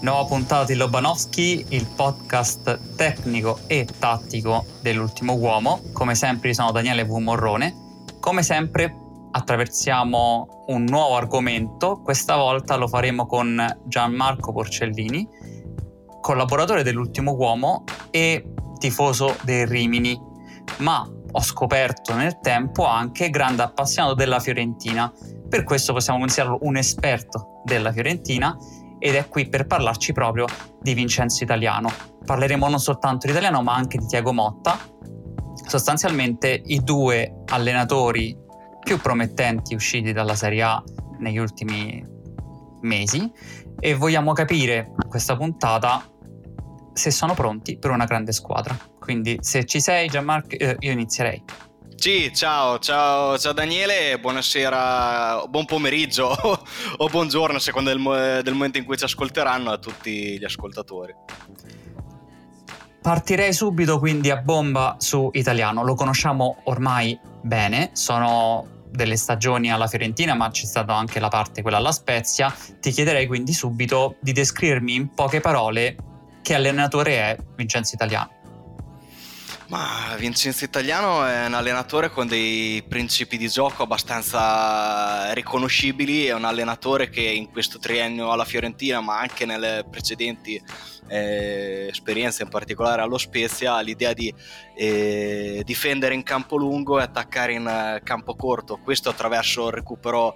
Nuova puntata di Lobanowski, il podcast tecnico e tattico dell'ultimo uomo. Come sempre sono Daniele V. Morrone. Come sempre attraversiamo un nuovo argomento, questa volta lo faremo con Gianmarco Porcellini, collaboratore dell'ultimo uomo e tifoso dei Rimini, ma ho scoperto nel tempo anche grande appassionato della Fiorentina. Per questo possiamo considerarlo un esperto della Fiorentina ed è qui per parlarci proprio di Vincenzo Italiano. Parleremo non soltanto di Italiano ma anche di Tiago Motta, sostanzialmente i due allenatori più promettenti usciti dalla Serie A negli ultimi mesi e vogliamo capire in questa puntata se sono pronti per una grande squadra. Quindi se ci sei Gianmarco eh, io inizierei. Sì, ciao, ciao, ciao Daniele, buonasera, buon pomeriggio o buongiorno a seconda del, del momento in cui ci ascolteranno a tutti gli ascoltatori. Partirei subito quindi a bomba su Italiano, lo conosciamo ormai bene, sono delle stagioni alla Fiorentina, ma c'è stata anche la parte quella alla Spezia. Ti chiederei quindi subito di descrivermi in poche parole che allenatore è Vincenzo Italiano. Ma Vincenzo Italiano è un allenatore con dei principi di gioco abbastanza riconoscibili, è un allenatore che in questo triennio alla Fiorentina, ma anche nelle precedenti eh, esperienze, in particolare allo Spezia, ha l'idea di eh, difendere in campo lungo e attaccare in eh, campo corto, questo attraverso il recupero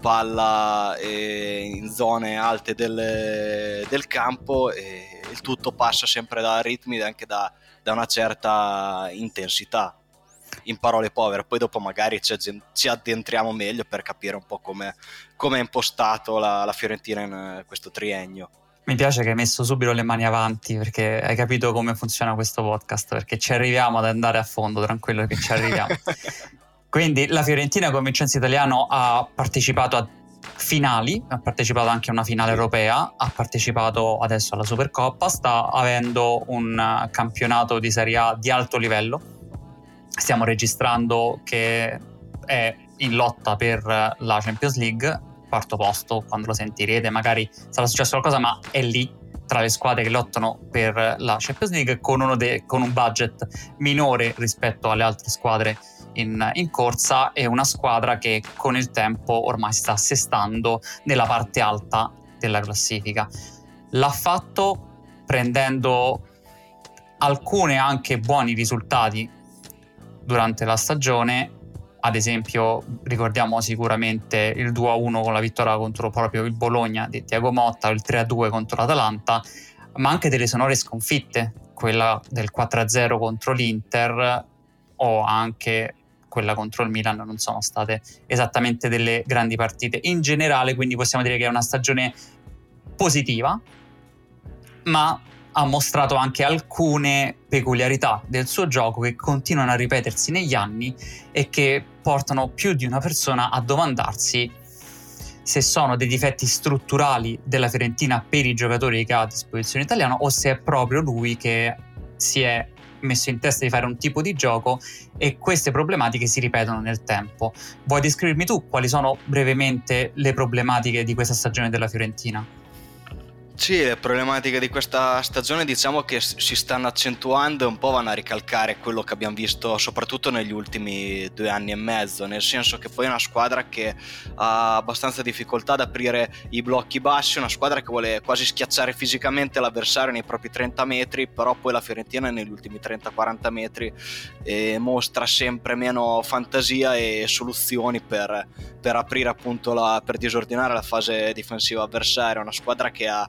palla eh, in zone alte del, del campo e il tutto passa sempre da ritmi e anche da da una certa intensità in parole povere, poi dopo magari ci addentriamo meglio per capire un po' come è impostato la, la, Fiorentina in eh, questo triennio. Mi piace che hai messo subito le mani avanti perché hai capito come funziona questo podcast, perché ci arriviamo ad andare a fondo, tranquillo che ci arriviamo. Quindi la Fiorentina con Vincenzo Italiano ha partecipato a finali, ha partecipato anche a una finale europea, ha partecipato adesso alla Supercoppa, sta avendo un campionato di Serie A di alto livello. Stiamo registrando che è in lotta per la Champions League, quarto posto, quando lo sentirete magari sarà successo qualcosa, ma è lì tra le squadre che lottano per la Champions League con, de- con un budget minore rispetto alle altre squadre in, in, corsa e una squadra che con il tempo ormai si sta assestando nella parte alta della classifica. L'ha fatto prendendo alcuni anche buoni risultati durante la stagione, ad esempio ricordiamo sicuramente il 2-1 con la vittoria contro proprio il Bologna di Tiago Motta, il 3-2 contro l'Atalanta, ma anche delle sonore sconfitte, quella del 4-0 contro l'Inter o anche quella contro il Milan non sono state esattamente delle grandi partite. In generale, quindi possiamo dire che è una stagione positiva, ma ha mostrato anche alcune peculiarità del suo gioco che continuano a ripetersi negli anni e che portano più di una persona a domandarsi se sono dei difetti strutturali della Fiorentina per i giocatori che ha a disposizione italiano o se è proprio lui che si è messo in testa di fare un tipo di gioco e queste problematiche si ripetono nel tempo. Vuoi descrivermi tu quali sono brevemente le problematiche di questa stagione della Fiorentina? Sì, le problematiche di questa stagione diciamo che si stanno accentuando e un po' vanno a ricalcare quello che abbiamo visto soprattutto negli ultimi due anni e mezzo, nel senso che poi è una squadra che ha abbastanza difficoltà ad aprire i blocchi bassi, una squadra che vuole quasi schiacciare fisicamente l'avversario nei propri 30 metri, però poi la Fiorentina negli ultimi 30-40 metri eh, mostra sempre meno fantasia e soluzioni per, per aprire appunto la, per disordinare la fase difensiva avversaria, una squadra che ha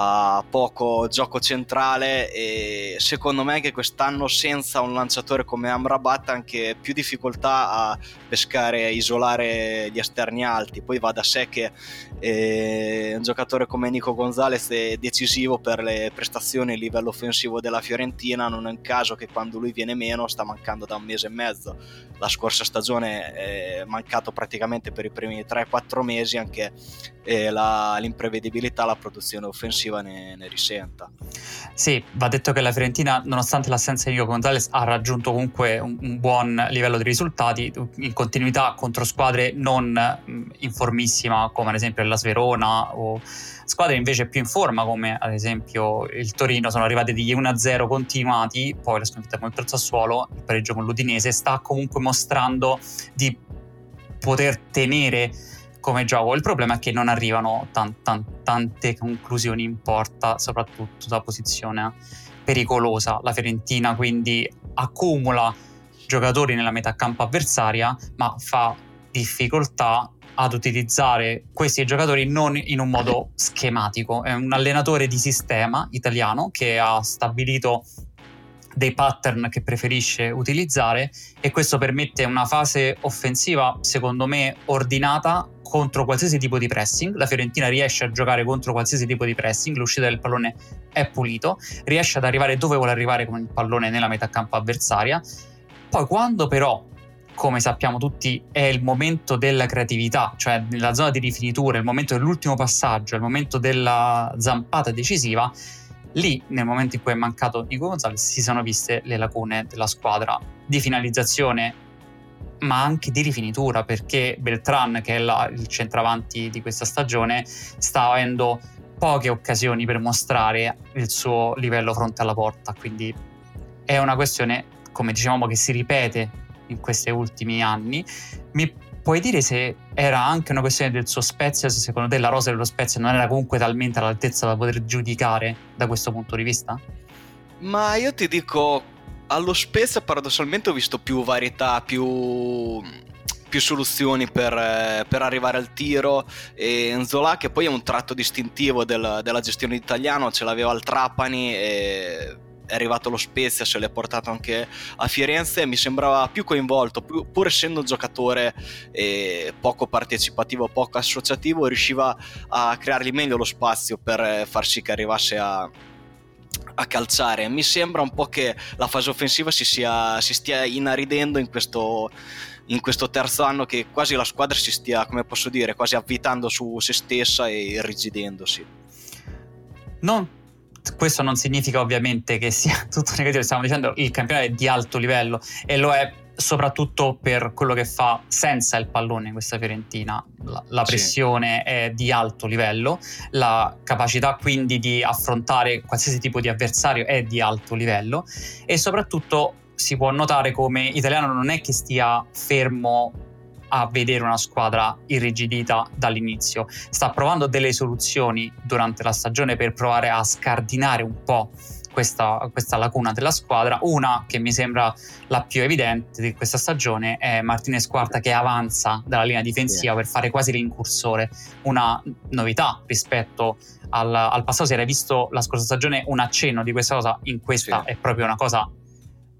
ha poco gioco centrale e secondo me che quest'anno senza un lanciatore come Amrabat ha anche più difficoltà a pescare e isolare gli esterni alti. Poi va da sé che eh, un giocatore come Nico Gonzalez è decisivo per le prestazioni a livello offensivo della Fiorentina. Non è un caso che quando lui viene meno sta mancando da un mese e mezzo. La scorsa stagione è mancato praticamente per i primi 3-4 mesi anche eh, la, l'imprevedibilità la produzione offensiva offensiva ne, ne, risenta. Sì, va detto che la Fiorentina, nonostante l'assenza di Nico Gonzalez, ha raggiunto comunque un, un, buon livello di risultati in continuità contro squadre non in formissima come ad esempio la Sverona o squadre invece più in forma come ad esempio il Torino sono arrivate degli 1-0 continuati, poi la sconfitta contro il Sassuolo, il pareggio con l'Udinese sta comunque mostrando di poter tenere come gioco. Il problema è che non arrivano tan, tan, tante conclusioni in porta, soprattutto da posizione pericolosa. La Fiorentina quindi accumula giocatori nella metà campo avversaria, ma fa difficoltà ad utilizzare questi giocatori non in un modo schematico. È un allenatore di sistema italiano che ha stabilito dei pattern che preferisce utilizzare e questo permette una fase offensiva secondo me ordinata contro qualsiasi tipo di pressing. La Fiorentina riesce a giocare contro qualsiasi tipo di pressing, l'uscita del pallone è pulito, riesce ad arrivare dove vuole arrivare con il pallone nella metà campo avversaria. Poi quando però come sappiamo tutti, è il momento della creatività, cioè nella zona di rifinitura, il momento dell'ultimo passaggio, il momento della zampata decisiva, Lì, nel momento in cui è mancato Nico Gonzalez, si sono viste le lacune della squadra di finalizzazione, ma anche di rifinitura, perché Beltran, che è la, il centravanti di questa stagione, sta avendo poche occasioni per mostrare il suo livello fronte alla porta. Quindi è una questione, come dicevamo, che si ripete in questi ultimi anni. Mi puoi dire se era anche una questione del suo Spezia, se secondo te la rosa dello Spezia non era comunque talmente all'altezza da poter giudicare da questo punto di vista? Ma io ti dico, allo Spezia paradossalmente ho visto più varietà, più, più soluzioni per, per, arrivare al tiro. E Nzola che poi è un tratto distintivo del, della gestione italiana, ce l'aveva al Trapani e è arrivato lo Spezia, se l'è portato anche a Firenze, mi sembrava più coinvolto, più, pur essendo un giocatore eh, poco partecipativo, poco associativo, riusciva a creargli meglio lo spazio per far sì che arrivasse a, a calciare. Mi sembra un po' che la fase offensiva si, sia, si stia inaridendo in questo, in questo terzo anno che quasi la squadra si stia, come posso dire, quasi avvitando su se stessa e irrigidendosi. Non questo non significa ovviamente che sia tutto negativo, stiamo dicendo il campionato è di alto livello e lo è soprattutto per quello che fa senza il pallone in questa Fiorentina. La, la pressione sì. è di alto livello, la capacità quindi di affrontare qualsiasi tipo di avversario è di alto livello e soprattutto si può notare come Italiano non è che stia fermo a vedere una squadra irrigidita dall'inizio. Sta provando delle soluzioni durante la stagione per provare a scardinare un po' questa, questa, lacuna della squadra. Una che mi sembra la più evidente di questa stagione è Martinez Quarta che avanza dalla linea difensiva per fare quasi l'incursore. Una novità rispetto al, al passato. Si era visto la scorsa stagione un accenno di questa cosa, in questa sì. è proprio una cosa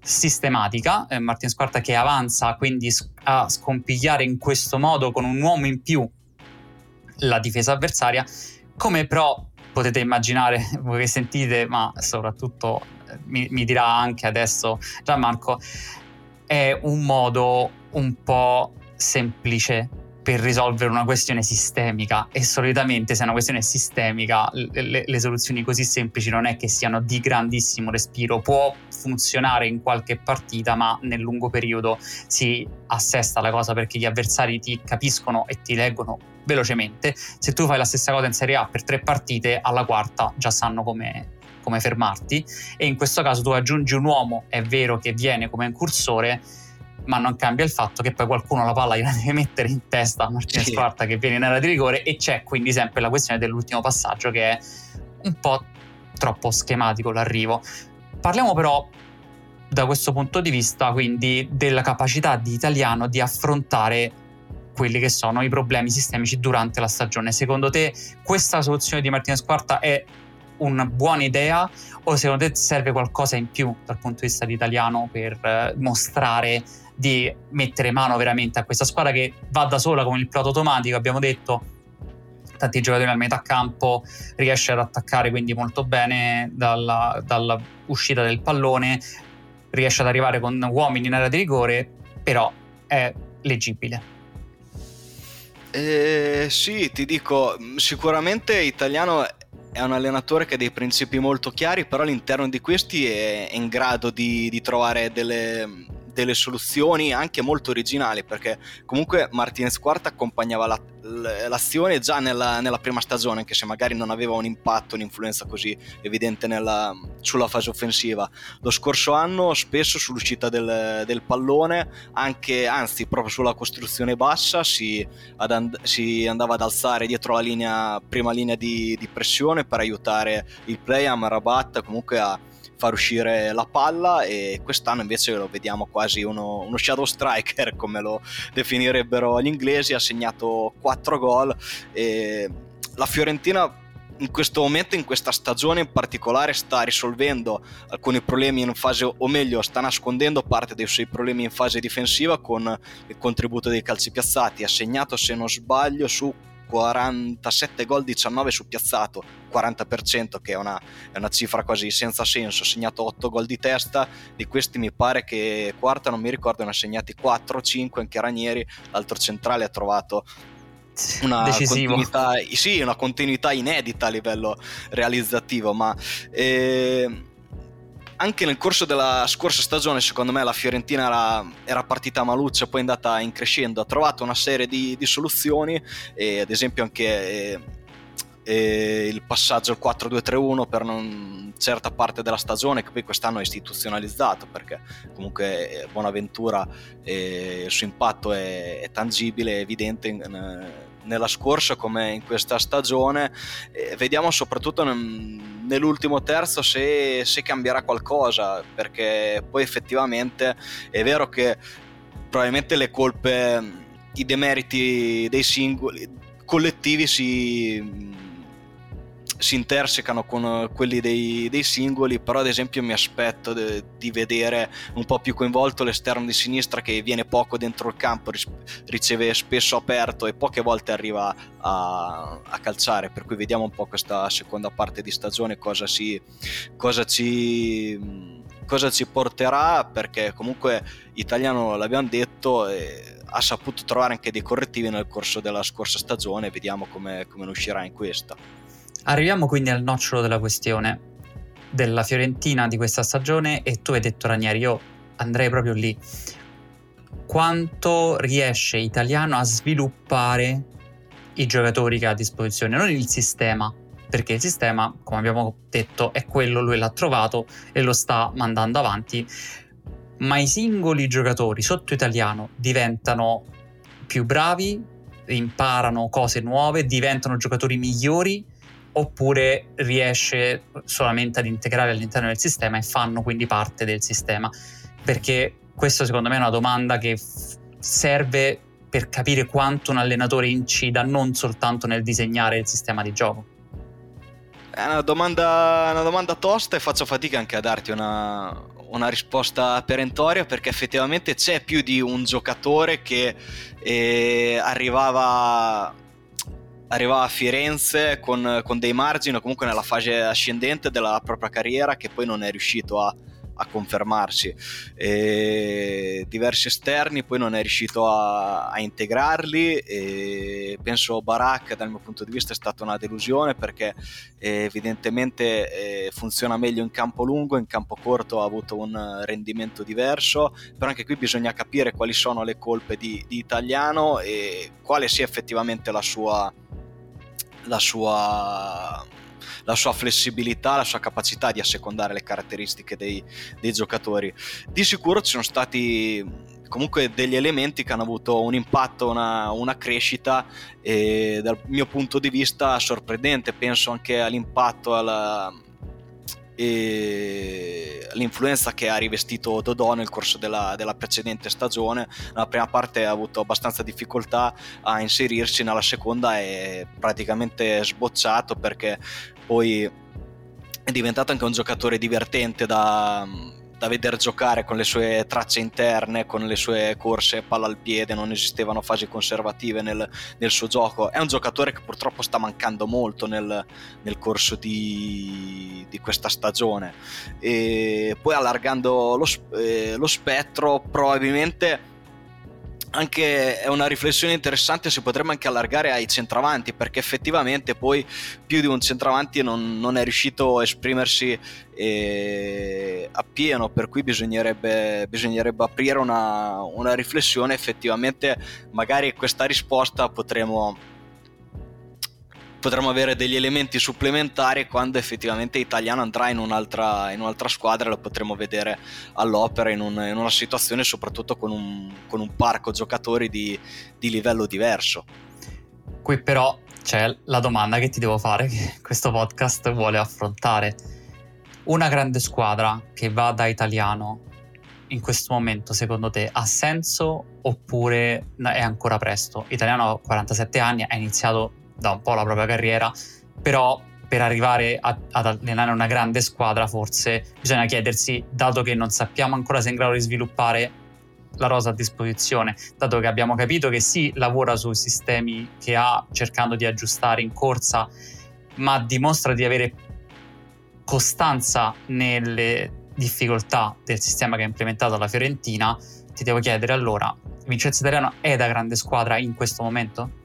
sistematica, eh, Martin Squarta che avanza quindi a scompigliare in questo modo con un uomo in più la difesa avversaria, come però potete immaginare voi che sentite, ma soprattutto eh, mi, mi dirà anche adesso Gianmarco, è un modo un po' semplice per risolvere una questione sistemica e solitamente se è una questione sistemica le, le, le, soluzioni così semplici non è che siano di grandissimo respiro, può funzionare in qualche partita ma nel lungo periodo si assesta la cosa perché gli avversari ti capiscono e ti leggono velocemente, se tu fai la stessa cosa in Serie A per tre partite alla quarta già sanno come, come fermarti e in questo caso tu aggiungi un uomo, è vero che viene come incursore ma non cambia il fatto che poi qualcuno la palla gliela deve mettere in testa a Martinez sì. Quarta che viene in area di rigore e c'è quindi sempre la questione dell'ultimo passaggio che è un po' troppo schematico l'arrivo. Parliamo però da questo punto di vista quindi della capacità di Italiano di affrontare quelli che sono i problemi sistemici durante la stagione. Secondo te questa soluzione di Martinez Quarta è una buona idea o secondo te serve qualcosa in più dal punto di vista di italiano per eh, mostrare di mettere mano veramente a questa squadra che va da sola con il pilota automatico, abbiamo detto tanti giocatori al metà campo, riesce ad attaccare quindi molto bene dalla, dalla uscita del pallone, riesce ad arrivare con uomini in area di rigore, però è leggibile. Eh, sì, ti dico, sicuramente italiano è un allenatore che ha dei principi molto chiari, però all'interno di questi è, in grado di, di trovare delle, delle, soluzioni anche molto originali, perché comunque Martinez Quarta accompagnava la, l'azione già nella, nella, prima stagione, anche se magari non aveva un impatto, un'influenza così evidente nella, sulla fase offensiva. Lo scorso anno spesso sull'uscita del, del pallone, anche, anzi proprio sulla costruzione bassa, si, and- si, andava ad alzare dietro la linea, prima linea di, di pressione per aiutare il play a Marabat comunque a far uscire la palla e quest'anno invece lo vediamo quasi uno, uno shadow striker come lo definirebbero gli inglesi, ha segnato 4 gol e la Fiorentina in questo momento, in questa stagione in particolare, sta risolvendo alcuni problemi in fase, o meglio, sta nascondendo parte dei suoi problemi in fase difensiva con il contributo dei calci piazzati. Ha segnato, se non sbaglio, su 47 gol 19 su piazzato 40% che è una, è una, cifra quasi senza senso. Ha segnato 8 gol di testa di questi mi pare che quarta non mi ricordo ne ha segnati 4 5 anche Ranieri l'altro centrale ha trovato una continuità, sì, una continuità inedita a livello realizzativo ma eh, anche nel corso della scorsa stagione, secondo me, la Fiorentina era, era partita maluccia, poi è andata in crescendo, ha trovato una serie di, di soluzioni, e ad esempio anche eh, eh, il passaggio al 4-2-3-1 per una certa parte della stagione, che poi quest'anno è istituzionalizzato, perché comunque eh, Buonaventura eh, il suo impatto è, è tangibile, è evidente. In, nella scorsa come in questa stagione. Eh, vediamo soprattutto nell'ultimo terzo se, se cambierà qualcosa, perché poi effettivamente è vero che probabilmente le colpe, i demeriti dei singoli collettivi si si intersecano con quelli dei, dei, singoli, però ad esempio mi aspetto de, di vedere un po' più coinvolto l'esterno di sinistra che viene poco dentro il campo, riceve spesso aperto e poche volte arriva a, a calciare, per cui vediamo un po' questa seconda parte di stagione cosa, si, cosa ci cosa ci porterà perché comunque italiano l'abbiamo detto ha saputo trovare anche dei correttivi nel corso della scorsa stagione vediamo come, come ne uscirà in questa Arriviamo quindi al nocciolo della questione della Fiorentina di questa stagione e tu hai detto Ranieri, io andrei proprio lì. Quanto riesce Italiano a sviluppare i giocatori che ha a disposizione, non il sistema, perché il sistema, come abbiamo detto, è quello, lui l'ha trovato e lo sta mandando avanti, ma i singoli giocatori sotto Italiano diventano più bravi, imparano cose nuove, diventano giocatori migliori oppure riesce solamente ad integrare all'interno del sistema e fanno quindi parte del sistema. Perché questo secondo me è una domanda che f- serve per capire quanto un allenatore incida non soltanto nel disegnare il sistema di gioco. È una domanda, una domanda tosta e faccio fatica anche a darti una, una risposta perentoria perché effettivamente c'è più di un giocatore che eh, arrivava arrivava a Firenze con, con, dei margini o comunque nella fase ascendente della propria carriera che poi non è riuscito a, a confermarsi. E diversi esterni poi non è riuscito a, a integrarli e penso Barak dal mio punto di vista è stata una delusione perché eh, evidentemente eh, funziona meglio in campo lungo, in campo corto ha avuto un rendimento diverso, però anche qui bisogna capire quali sono le colpe di, di Italiano e quale sia effettivamente la sua, la sua la sua flessibilità, la sua capacità di assecondare le caratteristiche dei, dei giocatori. Di sicuro ci sono stati comunque degli elementi che hanno avuto un impatto, una, una crescita e dal mio punto di vista sorprendente, penso anche all'impatto, alla, e l'influenza che ha rivestito Dodò nel corso della, della, precedente stagione. Nella prima parte ha avuto abbastanza difficoltà a inserirsi, nella seconda è praticamente sbocciato perché poi è diventato anche un giocatore divertente da, da vedere giocare con le sue tracce interne, con le sue corse palla al piede, non esistevano fasi conservative nel, nel suo gioco. È un giocatore che purtroppo sta mancando molto nel, nel corso di, di, questa stagione. E poi allargando lo, eh, lo spettro, probabilmente anche è una riflessione interessante si potrebbe anche allargare ai centravanti perché effettivamente poi più di un centravanti non, non è riuscito a esprimersi eh, appieno per cui bisognerebbe, bisognerebbe aprire una, una riflessione. Effettivamente magari questa risposta potremo potremo avere degli elementi supplementari quando effettivamente Italiano andrà in un'altra, in un'altra squadra e lo potremo vedere all'opera in, un, in una situazione soprattutto con un, con un parco giocatori di, di, livello diverso. Qui però c'è la domanda che ti devo fare che questo podcast vuole affrontare. Una grande squadra che va da Italiano in questo momento secondo te ha senso oppure è ancora presto? Italiano ha 47 anni, ha iniziato da un po' la propria carriera, però per arrivare a, ad allenare una grande squadra forse bisogna chiedersi, dato che non sappiamo ancora se è in grado di sviluppare la rosa a disposizione, dato che abbiamo capito che sì, lavora sui sistemi che ha cercando di aggiustare in corsa, ma dimostra di avere costanza nelle difficoltà del sistema che ha implementato la Fiorentina, ti devo chiedere allora, Vincenzo Italiano è da grande squadra in questo momento?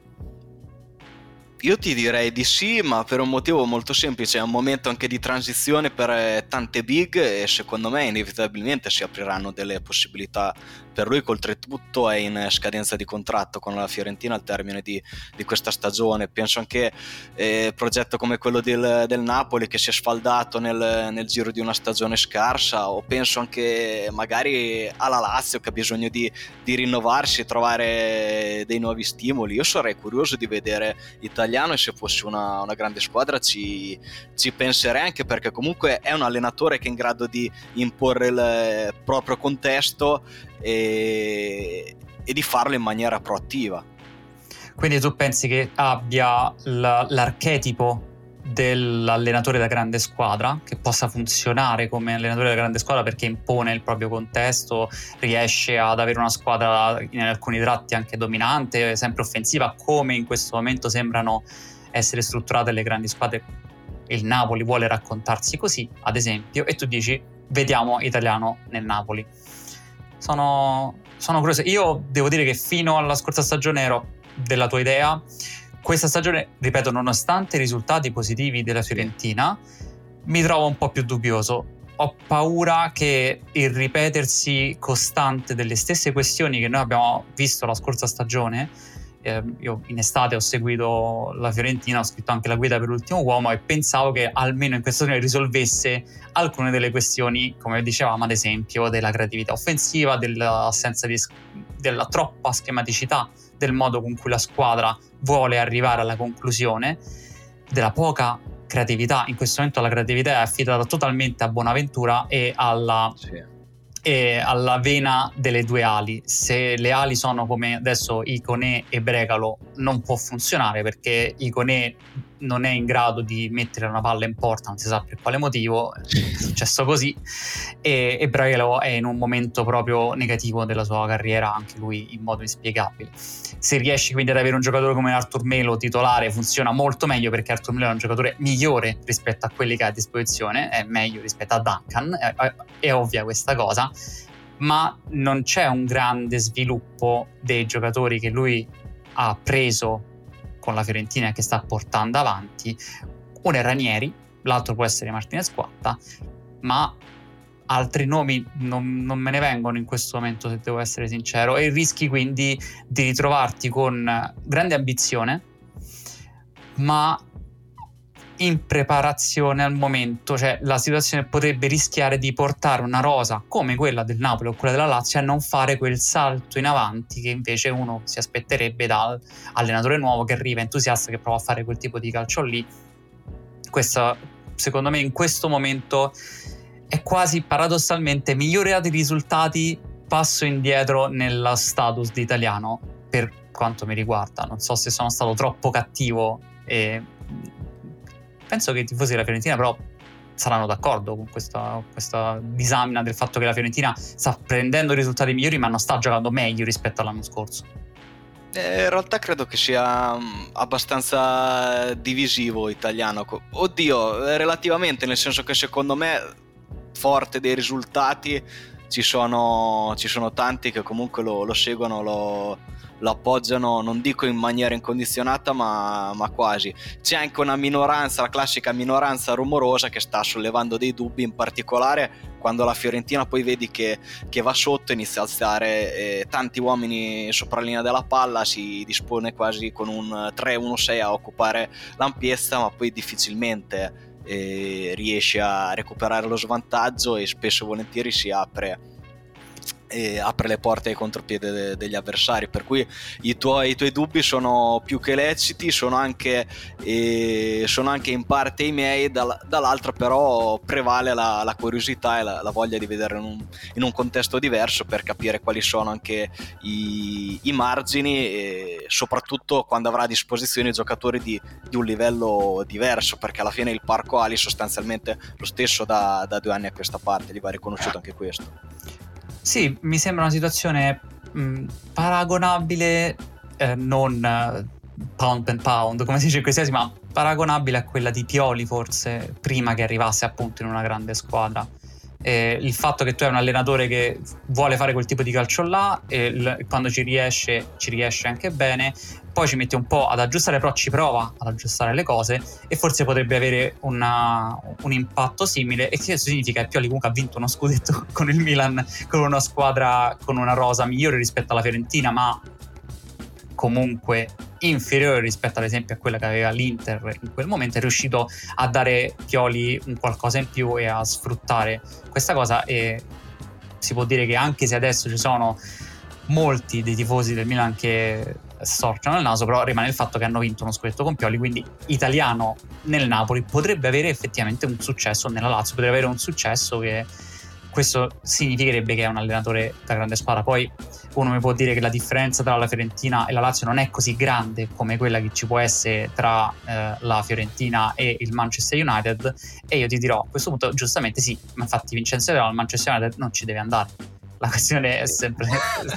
Io ti direi di sì, ma per un motivo molto semplice, è un momento anche di transizione per eh, tante big e secondo me inevitabilmente si apriranno delle possibilità per lui che oltretutto è in scadenza di contratto con la Fiorentina al termine di, di questa stagione. Penso anche eh, progetto come quello del, del, Napoli che si è sfaldato nel, nel, giro di una stagione scarsa o penso anche magari alla Lazio che ha bisogno di, di rinnovarsi e trovare dei nuovi stimoli. Io sarei curioso di vedere Italiano e se fosse una, una grande squadra ci, ci penserei anche perché comunque è un allenatore che è in grado di imporre il proprio contesto e, e di farlo in maniera proattiva. Quindi tu pensi che abbia l'archetipo dell'allenatore da grande squadra, che possa funzionare come allenatore da grande squadra perché impone il proprio contesto, riesce ad avere una squadra in alcuni tratti anche dominante, sempre offensiva, come in questo momento sembrano essere strutturate le grandi squadre. Il Napoli vuole raccontarsi così, ad esempio, e tu dici vediamo italiano nel Napoli sono, sono curioso. Io devo dire che fino alla scorsa stagione ero della tua idea. Questa stagione, ripeto, nonostante i risultati positivi della Fiorentina, mi trovo un po' più dubbioso. Ho paura che il ripetersi costante delle stesse questioni che noi abbiamo visto la scorsa stagione eh, io in estate ho seguito la Fiorentina, ho scritto anche la guida per l'ultimo uomo e pensavo che almeno in questa stagione risolvesse alcune delle questioni, come dicevamo ad esempio, della creatività offensiva, dell'assenza di, della troppa schematicità del modo con cui la squadra vuole arrivare alla conclusione, della poca creatività. In questo momento la creatività è affidata totalmente a Bonaventura e alla... Sì e alla vena delle due ali. Se le ali sono come adesso Icone e Brecalo, non può funzionare perché Icone non è in grado di mettere una palla in porta, non si sa per quale motivo, è successo così, e, e Brailo è in un momento proprio negativo della sua carriera, anche lui in modo inspiegabile. Se riesci quindi ad avere un giocatore come Arthur Melo titolare funziona molto meglio perché Arthur Melo è un giocatore migliore rispetto a quelli che ha a disposizione, è meglio rispetto a Duncan, è, è ovvia questa cosa, ma non c'è un grande sviluppo dei giocatori che lui ha preso con la Fiorentina che sta portando avanti. Uno è Ranieri, l'altro può essere Martinez Quatta, ma altri nomi non, non, me ne vengono in questo momento, se devo essere sincero, e rischi quindi di ritrovarti con grande ambizione, ma in preparazione al momento, cioè la situazione potrebbe rischiare di portare una rosa come quella del Napoli o quella della Lazio a non fare quel salto in avanti che invece uno si aspetterebbe dal allenatore nuovo che arriva entusiasta che prova a fare quel tipo di calcio lì. Questa, secondo me, in questo momento è quasi paradossalmente migliorati i risultati passo indietro nello status di italiano per quanto mi riguarda. Non so se sono stato troppo cattivo e penso che i tifosi della Fiorentina però saranno d'accordo con questa, questa, disamina del fatto che la Fiorentina sta prendendo risultati migliori ma non sta giocando meglio rispetto all'anno scorso. Eh, in realtà credo che sia mm, abbastanza divisivo italiano. Oddio, relativamente, nel senso che secondo me forte dei risultati ci sono, ci sono tanti che comunque lo, lo seguono, lo, lo appoggiano, non dico in maniera incondizionata, ma, ma, quasi. C'è anche una minoranza, la classica minoranza rumorosa che sta sollevando dei dubbi, in particolare quando la Fiorentina poi vedi che, che va sotto, inizia a alzare eh, tanti uomini sopra la linea della palla, si dispone quasi con un 3-1-6 a occupare l'ampiezza, ma poi difficilmente eh, riesce a recuperare lo svantaggio e spesso e volentieri si apre e apre le porte ai contropiede de- degli avversari per cui i tuoi, i tuoi, dubbi sono più che leciti sono anche, eh, sono anche in parte i miei dall- dall'altra però prevale la, la curiosità e la, la, voglia di vedere in un, in un, contesto diverso per capire quali sono anche i, i margini e soprattutto quando avrà a disposizione i giocatori di, di, un livello diverso perché alla fine il parco Ali sostanzialmente lo stesso da, da due anni a questa parte gli va riconosciuto anche questo sì, mi sembra una situazione mh, paragonabile, eh, non uh, pound per pound, come si dice in questi casi, ma paragonabile a quella di Pioli forse, prima che arrivasse appunto in una grande squadra. Eh, il fatto che tu hai un allenatore che vuole fare quel tipo di calcio là e l- quando ci riesce ci riesce anche bene poi ci mette un po' ad aggiustare, però ci prova ad aggiustare le cose e forse potrebbe avere una, un impatto simile. E questo significa che Pioli comunque ha vinto uno scudetto con il Milan, con una squadra con una rosa migliore rispetto alla Fiorentina, ma comunque inferiore rispetto ad esempio a quella che aveva l'Inter in quel momento è riuscito a dare Pioli un qualcosa in più e a sfruttare questa cosa e si può dire che anche se adesso ci sono molti dei tifosi del Milan che storciano il naso, però rimane il fatto che hanno vinto uno scudetto con Pioli, quindi italiano nel Napoli potrebbe avere effettivamente un successo nella Lazio, potrebbe avere un successo che questo significherebbe che è un allenatore da grande squadra. Poi uno mi può dire che la differenza tra la Fiorentina e la Lazio non è così grande come quella che ci può essere tra eh, la Fiorentina e il Manchester United e io ti dirò a questo punto giustamente sì, ma infatti Vincenzo al Manchester United non ci deve andare la questione è sempre,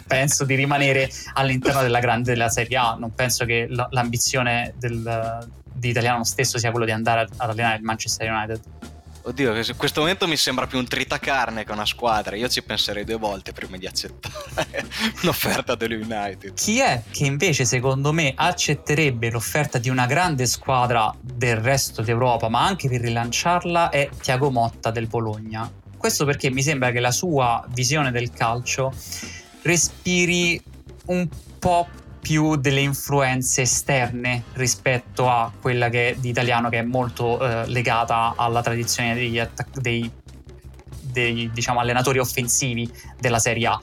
penso, di rimanere all'interno della grande della Serie A. Non penso che l'ambizione del, di italiano stesso sia quello di andare ad allenare il Manchester United. Oddio, in questo momento mi sembra più un tritacarne che una squadra. Io ci penserei due volte prima di accettare un'offerta dell'United. Chi è che invece, secondo me, accetterebbe l'offerta di una grande squadra del resto d'Europa, ma anche per rilanciarla, è Tiago Motta del Bologna. Questo perché mi sembra che la sua visione del calcio respiri un po' più delle influenze esterne rispetto a quella che è di italiano che è molto eh, legata alla tradizione degli attac- dei, dei diciamo, allenatori offensivi della Serie A.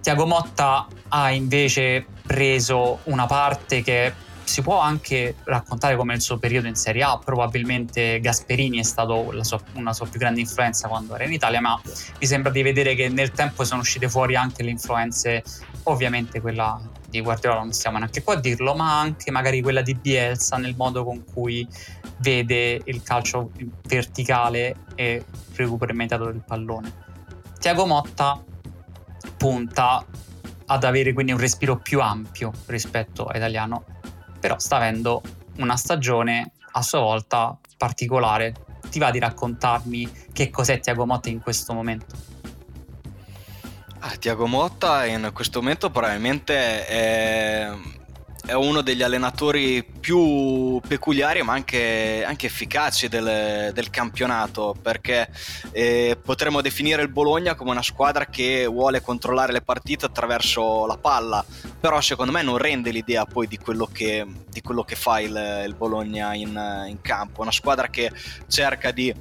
Tiago Motta ha invece preso una parte che si può anche raccontare come il suo periodo in Serie A, probabilmente Gasperini è stato sua, una sua più grande influenza quando era in Italia, ma mi sembra di vedere che nel tempo sono uscite fuori anche le influenze ovviamente quella di Guardiola non stiamo neanche qua a dirlo, ma anche magari quella di Bielsa nel modo con cui vede il calcio verticale e recupero immediato del pallone. Tiago Motta punta ad avere quindi un respiro più ampio rispetto a Italiano, però sta avendo una stagione a sua volta particolare. Ti va di raccontarmi che cos'è Tiago Motta in questo momento? Ah, Tiago Motta in questo momento probabilmente è, è, uno degli allenatori più peculiari ma anche, anche efficaci del, del, campionato perché eh, potremmo definire il Bologna come una squadra che vuole controllare le partite attraverso la palla però secondo me non rende l'idea poi di quello che, di quello che fa il, il Bologna in, in campo. Una squadra che cerca di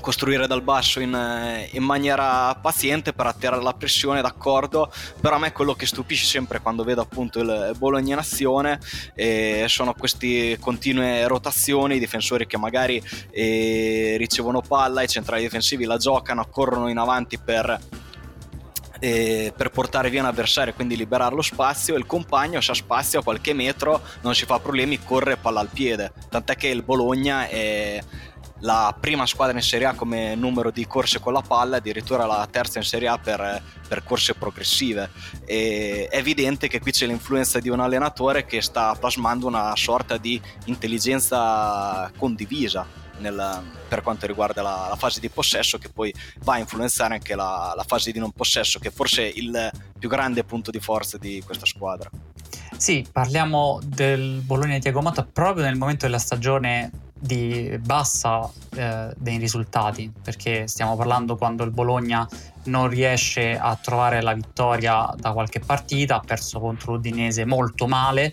costruire dal basso in, eh, in, maniera paziente per attirare la pressione, d'accordo, però a me quello che stupisce sempre quando vedo appunto il Bologna in azione eh, sono queste continue rotazioni, i difensori che magari eh, ricevono palla, i centrali difensivi la giocano, corrono in avanti per eh, per portare via un avversario quindi liberare lo spazio il compagno se ha spazio a qualche metro non si fa problemi corre palla al piede tant'è che il Bologna è, la prima squadra in Serie A come numero di corse con la palla, addirittura la terza in Serie A per, per corse progressive. E è evidente che qui c'è l'influenza di un allenatore che sta plasmando una sorta di intelligenza condivisa nel, per quanto riguarda la, la, fase di possesso, che poi va a influenzare anche la, la fase di non possesso, che forse è il più grande punto di forza di questa squadra. Sì, parliamo del Bologna di Tiago Motta proprio nel momento della stagione di bassa eh, dei risultati, perché stiamo parlando quando il Bologna non riesce a trovare la vittoria da qualche partita, ha perso contro l'Udinese molto male,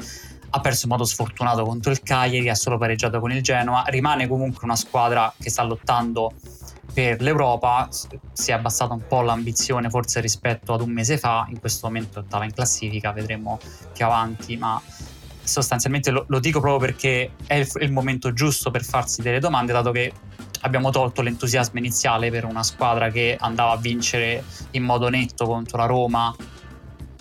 ha perso in modo sfortunato contro il Cagliari, ha solo pareggiato con il Genoa, rimane comunque una squadra che sta lottando per l'Europa, si è abbassata un po' l'ambizione forse rispetto ad un mese fa, in questo momento stava in classifica, vedremo più avanti, ma sostanzialmente lo, lo dico proprio perché è il, il, momento giusto per farsi delle domande, dato che abbiamo tolto l'entusiasmo iniziale per una squadra che andava a vincere in modo netto contro la Roma,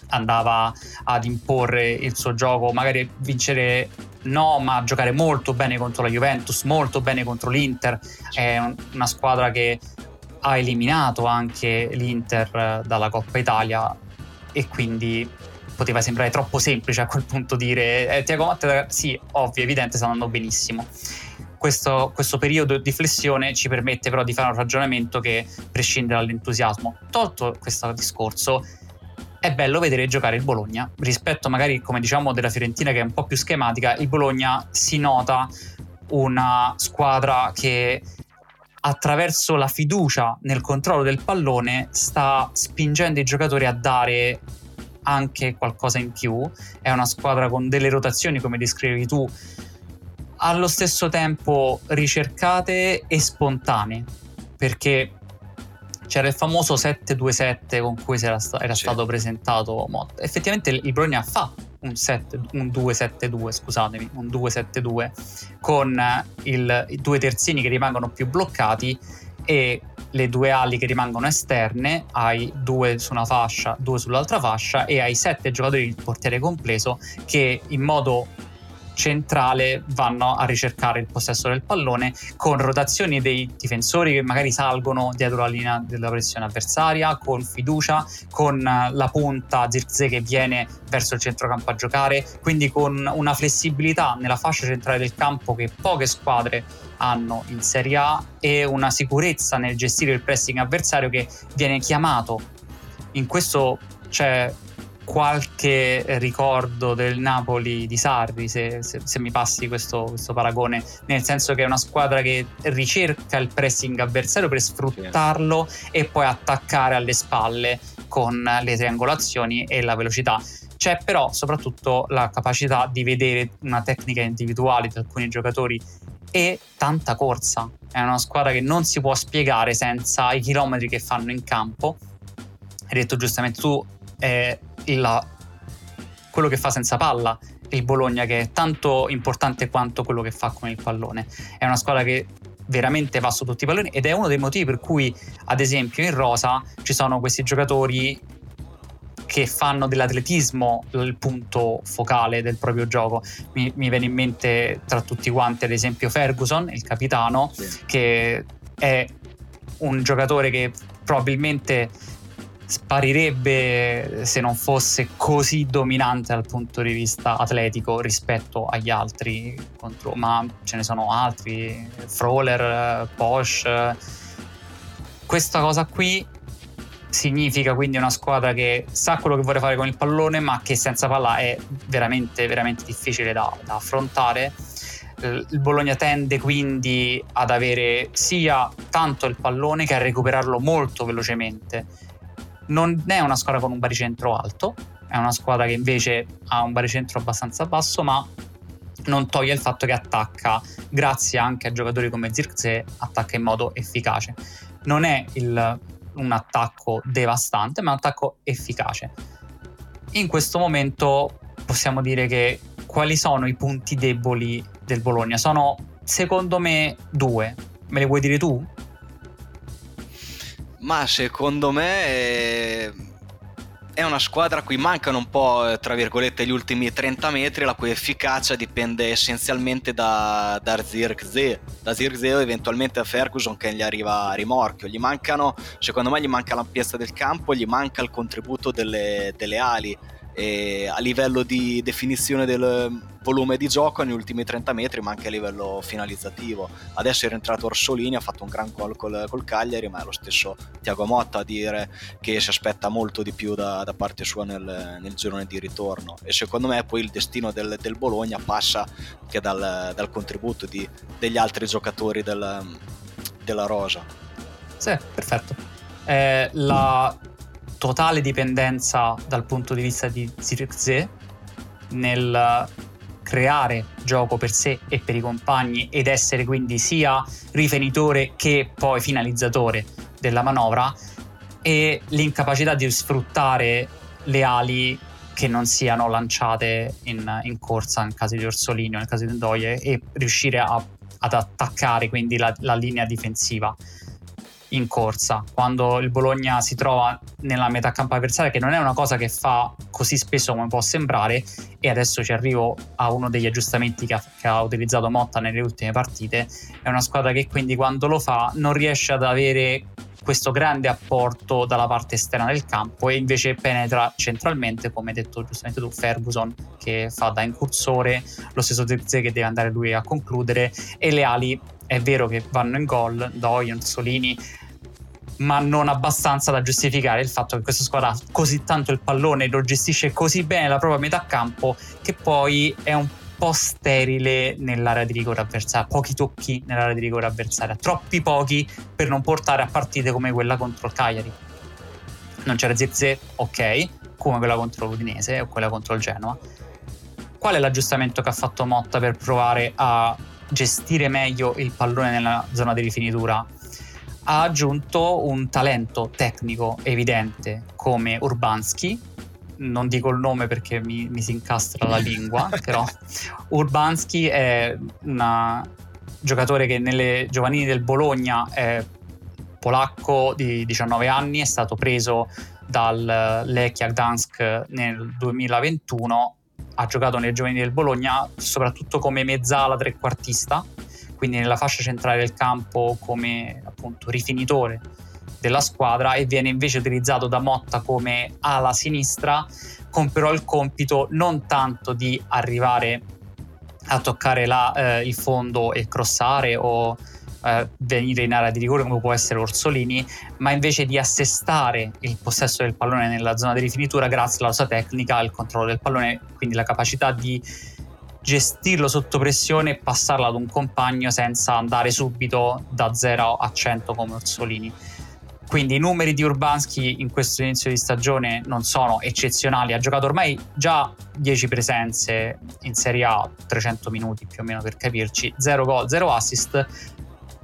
andava ad imporre il suo gioco, magari vincere no, ma giocare molto bene contro la Juventus, molto bene contro l'Inter. È un, una squadra che ha eliminato anche l'Inter eh, dalla Coppa Italia e quindi poteva sembrare troppo semplice a quel punto dire eh, Tiago Motta, sì, ovvio, evidente, sta andando benissimo. Questo, questo, periodo di flessione ci permette però di fare un ragionamento che prescinde dall'entusiasmo. Tolto questo discorso, è bello vedere giocare il Bologna. Rispetto magari, come diciamo, della Fiorentina che è un po' più schematica, il Bologna si nota una squadra che attraverso la fiducia nel controllo del pallone sta spingendo i giocatori a dare anche qualcosa in più, è una squadra con delle rotazioni come descrivevi tu, allo stesso tempo ricercate e spontanee, perché c'era il famoso 7-2-7 con cui era, sta- era sì. stato presentato Motta. Effettivamente il Bologna fa un, 7, un 2-7-2, scusatemi, un 2-7-2 con il, i due terzini che rimangono più bloccati e le due ali che rimangono esterne, hai due su una fascia, due sull'altra fascia e hai sette giocatori il portiere completo che in modo centrale vanno a ricercare il possesso del pallone con rotazioni dei difensori che magari salgono dietro la linea della pressione avversaria, con fiducia, con la punta Zirze che viene verso il centrocampo a giocare, quindi con una flessibilità nella fascia centrale del campo che poche squadre hanno in Serie A e una sicurezza nel gestire il pressing avversario che viene chiamato. In questo c'è qualche ricordo del Napoli di Sarri, se, se, se mi passi questo, questo, paragone, nel senso che è una squadra che ricerca il pressing avversario per sfruttarlo e poi attaccare alle spalle con le triangolazioni e la velocità. C'è però soprattutto la capacità di vedere una tecnica individuale di alcuni giocatori e tanta corsa. È una squadra che non si può spiegare senza i chilometri che fanno in campo. Hai detto giustamente tu, è la, quello che fa senza palla, il Bologna che è tanto importante quanto quello che fa con il pallone. È una squadra che veramente va su tutti i palloni ed è uno dei motivi per cui, ad esempio, in rosa ci sono questi giocatori che fanno dell'atletismo il punto focale del proprio gioco. Mi, mi viene in mente tra tutti quanti, ad esempio, Ferguson, il capitano, sì. che è un giocatore che probabilmente sparirebbe se non fosse così dominante dal punto di vista atletico rispetto agli altri contro, ma ce ne sono altri Froller, Posh questa cosa qui significa quindi una squadra che sa quello che vuole fare con il pallone ma che senza palla è veramente veramente difficile da, da affrontare. Il Bologna tende quindi ad avere sia tanto il pallone che a recuperarlo molto velocemente non è una squadra con un baricentro alto, è una squadra che invece ha un baricentro abbastanza basso, ma non toglie il fatto che attacca, grazie anche a giocatori come Zirkzee, attacca in modo efficace. Non è il, un attacco devastante, ma un attacco efficace. In questo momento possiamo dire che quali sono i punti deboli del Bologna? Sono secondo me due. Me le vuoi dire tu? Ma secondo me è... è una squadra a cui mancano un po', tra virgolette, gli ultimi 30 metri, la cui efficacia dipende essenzialmente da, da Zirkzee, da Zirkzee o eventualmente a Ferguson che gli arriva a rimorchio. Gli mancano, secondo me, gli manca l'ampiezza del campo, gli manca il contributo delle, delle ali e a livello di definizione del volume di gioco negli ultimi 30 metri ma anche a livello finalizzativo. Adesso è rientrato Orsolini ha fatto un gran gol col, col Cagliari ma è lo stesso Tiago Motta a dire che si aspetta molto di più da, da parte sua nel, nel, girone di ritorno. E secondo me poi il destino del, del Bologna passa anche dal, dal contributo di, degli altri giocatori del, della Rosa. Sì, perfetto. Eh, la totale dipendenza dal punto di vista di Zirkzee nel creare gioco per sé e per i compagni ed essere quindi sia riferitore che poi finalizzatore della manovra e l'incapacità di sfruttare le ali che non siano lanciate in, in corsa nel caso di Orsolini o nel caso di Ndoye e riuscire a, ad attaccare quindi la, la linea difensiva in corsa, quando il Bologna si trova nella metà campo avversaria, che non è una cosa che fa così spesso come può sembrare, e adesso ci arrivo a uno degli aggiustamenti che ha, che ha utilizzato Motta nelle ultime partite, è una squadra che quindi quando lo fa non riesce ad avere questo grande apporto dalla parte esterna del campo e invece penetra centralmente, come hai detto giustamente tu, Ferguson che fa da incursore, lo stesso Zirze che deve andare lui a concludere e le ali è vero che vanno in gol, Doyen, Solini, ma non abbastanza da giustificare il fatto che questa squadra ha così tanto il pallone, lo gestisce così bene la propria metà campo che poi è un po' sterile nell'area di rigore avversaria, pochi tocchi nell'area di rigore avversaria, troppi pochi per non portare a partite come quella contro il Cagliari. Non c'era Zirze, ok, come quella contro l'Udinese o quella contro il Genoa. Qual è l'aggiustamento che ha fatto Motta per provare a gestire meglio il pallone nella zona di rifinitura ha aggiunto un talento tecnico evidente come Urbanski. Non dico il nome perché mi, mi si incastra la lingua, però Urbanski è un giocatore che nelle giovanili del Bologna è polacco di 19 anni, è stato preso dal Lechia Gdansk nel 2021, ha giocato nelle giovanili del Bologna soprattutto come mezzala trequartista quindi nella fascia centrale del campo come appunto rifinitore della squadra e viene invece utilizzato da Motta come ala sinistra con però il compito non tanto di arrivare a toccare la, eh, il fondo e crossare o eh, venire in area di rigore come può essere Orsolini, ma invece di assestare il possesso del pallone nella zona di rifinitura grazie alla sua tecnica, al controllo del pallone, quindi la capacità di gestirlo sotto pressione e passarla ad un compagno senza andare subito da 0 a 100 come Orsolini. Quindi i numeri di Urbanski in questo inizio di stagione non sono eccezionali, ha giocato ormai già 10 presenze in Serie A, 300 minuti più o meno per capirci, 0 gol, 0 assist,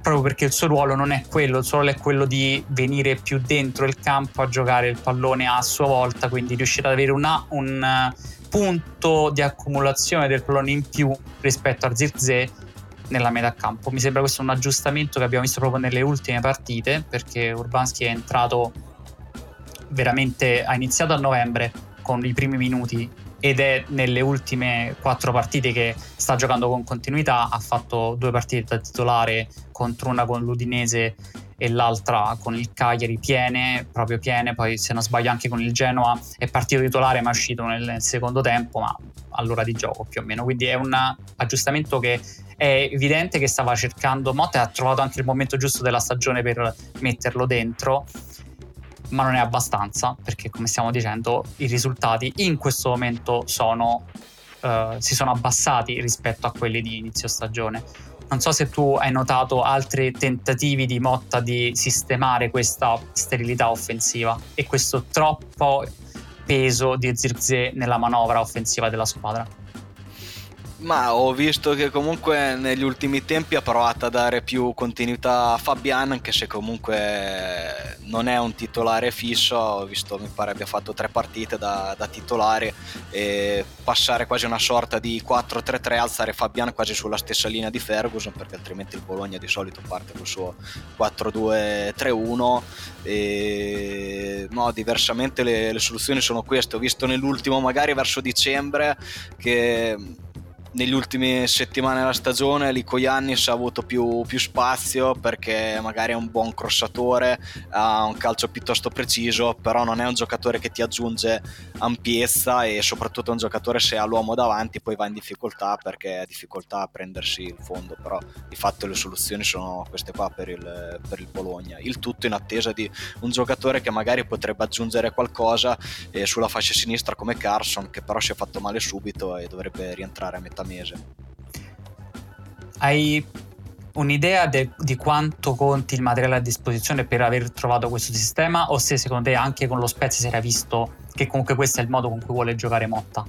proprio perché il suo ruolo non è quello, il suo ruolo è quello di venire più dentro il campo a giocare il pallone a sua volta, quindi riuscire ad avere una, un, punto di accumulazione del pallone in più rispetto a Zirze nella metà campo. Mi sembra questo un aggiustamento che abbiamo visto proprio nelle ultime partite perché Urbanski è entrato veramente ha iniziato a novembre con i primi minuti ed è nelle ultime quattro partite che sta giocando con continuità, ha fatto due partite da titolare contro una con l'Udinese e l'altra con il Cagliari piene, proprio piene, poi se non sbaglio anche con il Genoa è partito titolare ma è uscito nel, secondo tempo, ma all'ora di gioco più o meno, quindi è un aggiustamento che è evidente che stava cercando Motte ha trovato anche il momento giusto della stagione per metterlo dentro ma non è abbastanza perché come stiamo dicendo i risultati in questo momento sono, uh, si sono abbassati rispetto a quelli di inizio stagione. Non so se tu hai notato altri tentativi di Motta di sistemare questa sterilità offensiva e questo troppo peso di Zirze nella manovra offensiva della squadra. Ma ho visto che comunque negli ultimi tempi ha provato a dare più continuità a Fabian, anche se comunque non è un titolare fisso. Ho visto, mi pare abbia fatto tre partite da, da titolare e passare quasi una sorta di 4-3-3, alzare Fabian quasi sulla stessa linea di Ferguson, perché altrimenti il Bologna di solito parte col suo 4-2-3-1. E no, diversamente le, le soluzioni sono queste. Ho visto nell'ultimo, magari verso dicembre, che negli ultimi settimane della stagione Lico Iannis ha avuto più, più, spazio perché magari è un buon crossatore, ha un calcio piuttosto preciso, però non è un giocatore che ti aggiunge ampiezza e soprattutto è un giocatore se ha l'uomo davanti poi va in difficoltà perché ha difficoltà a prendersi il fondo, però di fatto le soluzioni sono queste qua per il, per il Bologna. Il tutto in attesa di un giocatore che magari potrebbe aggiungere qualcosa eh, sulla fascia sinistra come Carson che però si è fatto male subito e dovrebbe rientrare a metà mese. Hai un'idea de- di quanto conti il materiale a disposizione per aver trovato questo sistema o se secondo te anche con lo Spezia si era visto che comunque questo è il modo con cui vuole giocare Motta?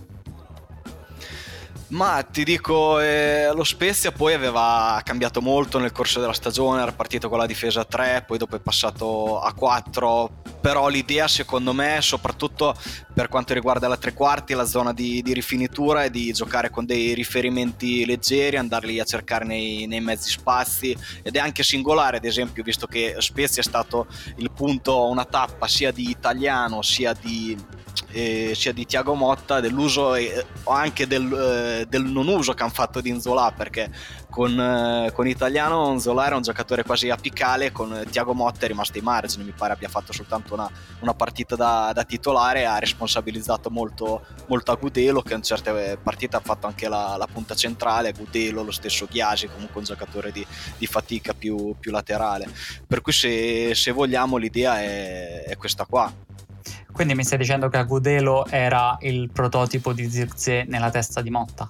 Ma ti dico, eh, lo Spezia poi aveva cambiato molto nel corso della stagione, era partito con la difesa a 3, poi dopo è passato a 4, però l'idea secondo me, soprattutto per quanto riguarda la tre quarti, la zona di, di rifinitura è di giocare con dei riferimenti leggeri, andarli a cercare nei, nei, mezzi spazi ed è anche singolare, ad esempio, visto che Spezia è stato il punto, una tappa sia di italiano sia di eh, sia di Tiago Motta dell'uso e anche del, eh, del, non uso che hanno fatto di Nzola perché con, eh, con Italiano Nzola era un giocatore quasi apicale con Tiago Motta è rimasto ai margini mi pare abbia fatto soltanto una, una partita da, da, titolare ha responsabilizzato molto, molto a Gudelo che in certe partite ha fatto anche la, la punta centrale Gudelo lo stesso Ghiasi comunque un giocatore di, di fatica più, più, laterale. Per cui se, se vogliamo l'idea è, è questa qua quindi mi stai dicendo che Agudelo era il prototipo di Zirze nella testa di Motta?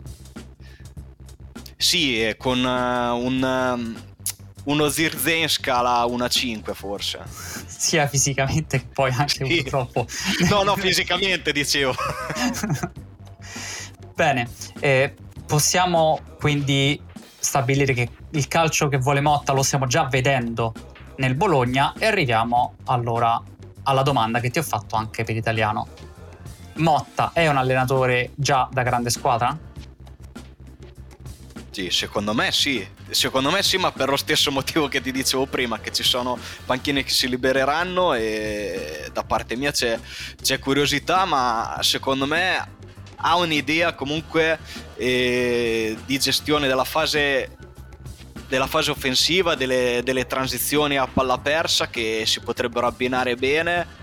Sì, con uh, un, uh, uno Zirze in scala 1-5 forse. Sia fisicamente che poi anche sì. purtroppo. No, no, fisicamente dicevo. Bene, eh, possiamo quindi stabilire che il calcio che vuole Motta lo stiamo già vedendo nel Bologna e arriviamo allora alla domanda che ti ho fatto anche per italiano. Motta è un allenatore già da grande squadra? Sì, secondo me sì. Secondo me sì, ma per lo stesso motivo che ti dicevo prima, che ci sono panchine che si libereranno e da parte mia c'è, c'è curiosità, ma secondo me ha un'idea comunque eh, di gestione della fase della fase offensiva, delle, delle transizioni a palla persa che si potrebbero abbinare bene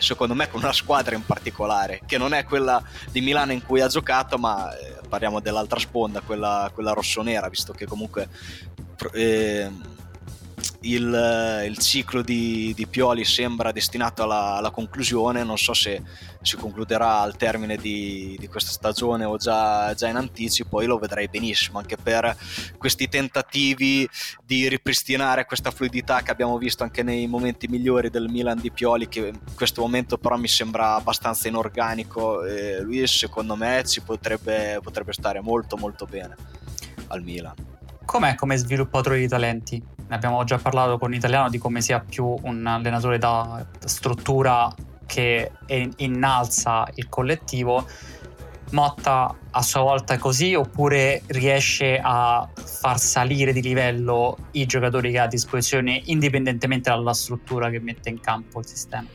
secondo me con una squadra in particolare, che non è quella di Milano in cui ha giocato, ma eh, parliamo dell'altra sponda, quella, quella rossonera, visto che comunque eh, il, il ciclo di, di, Pioli sembra destinato alla, alla, conclusione, non so se si concluderà al termine di, di questa stagione o già, già, in anticipo, io lo vedrei benissimo, anche per questi tentativi di ripristinare questa fluidità che abbiamo visto anche nei momenti migliori del Milan di Pioli, che in questo momento però mi sembra abbastanza inorganico, e lui secondo me ci potrebbe, potrebbe stare molto molto bene al Milan. Com'è come sviluppatore di talenti? Ne abbiamo già parlato con l'italiano di come sia più un allenatore da struttura che innalza il collettivo. Motta a sua volta è così oppure riesce a far salire di livello i giocatori che ha a disposizione indipendentemente dalla struttura che mette in campo il sistema?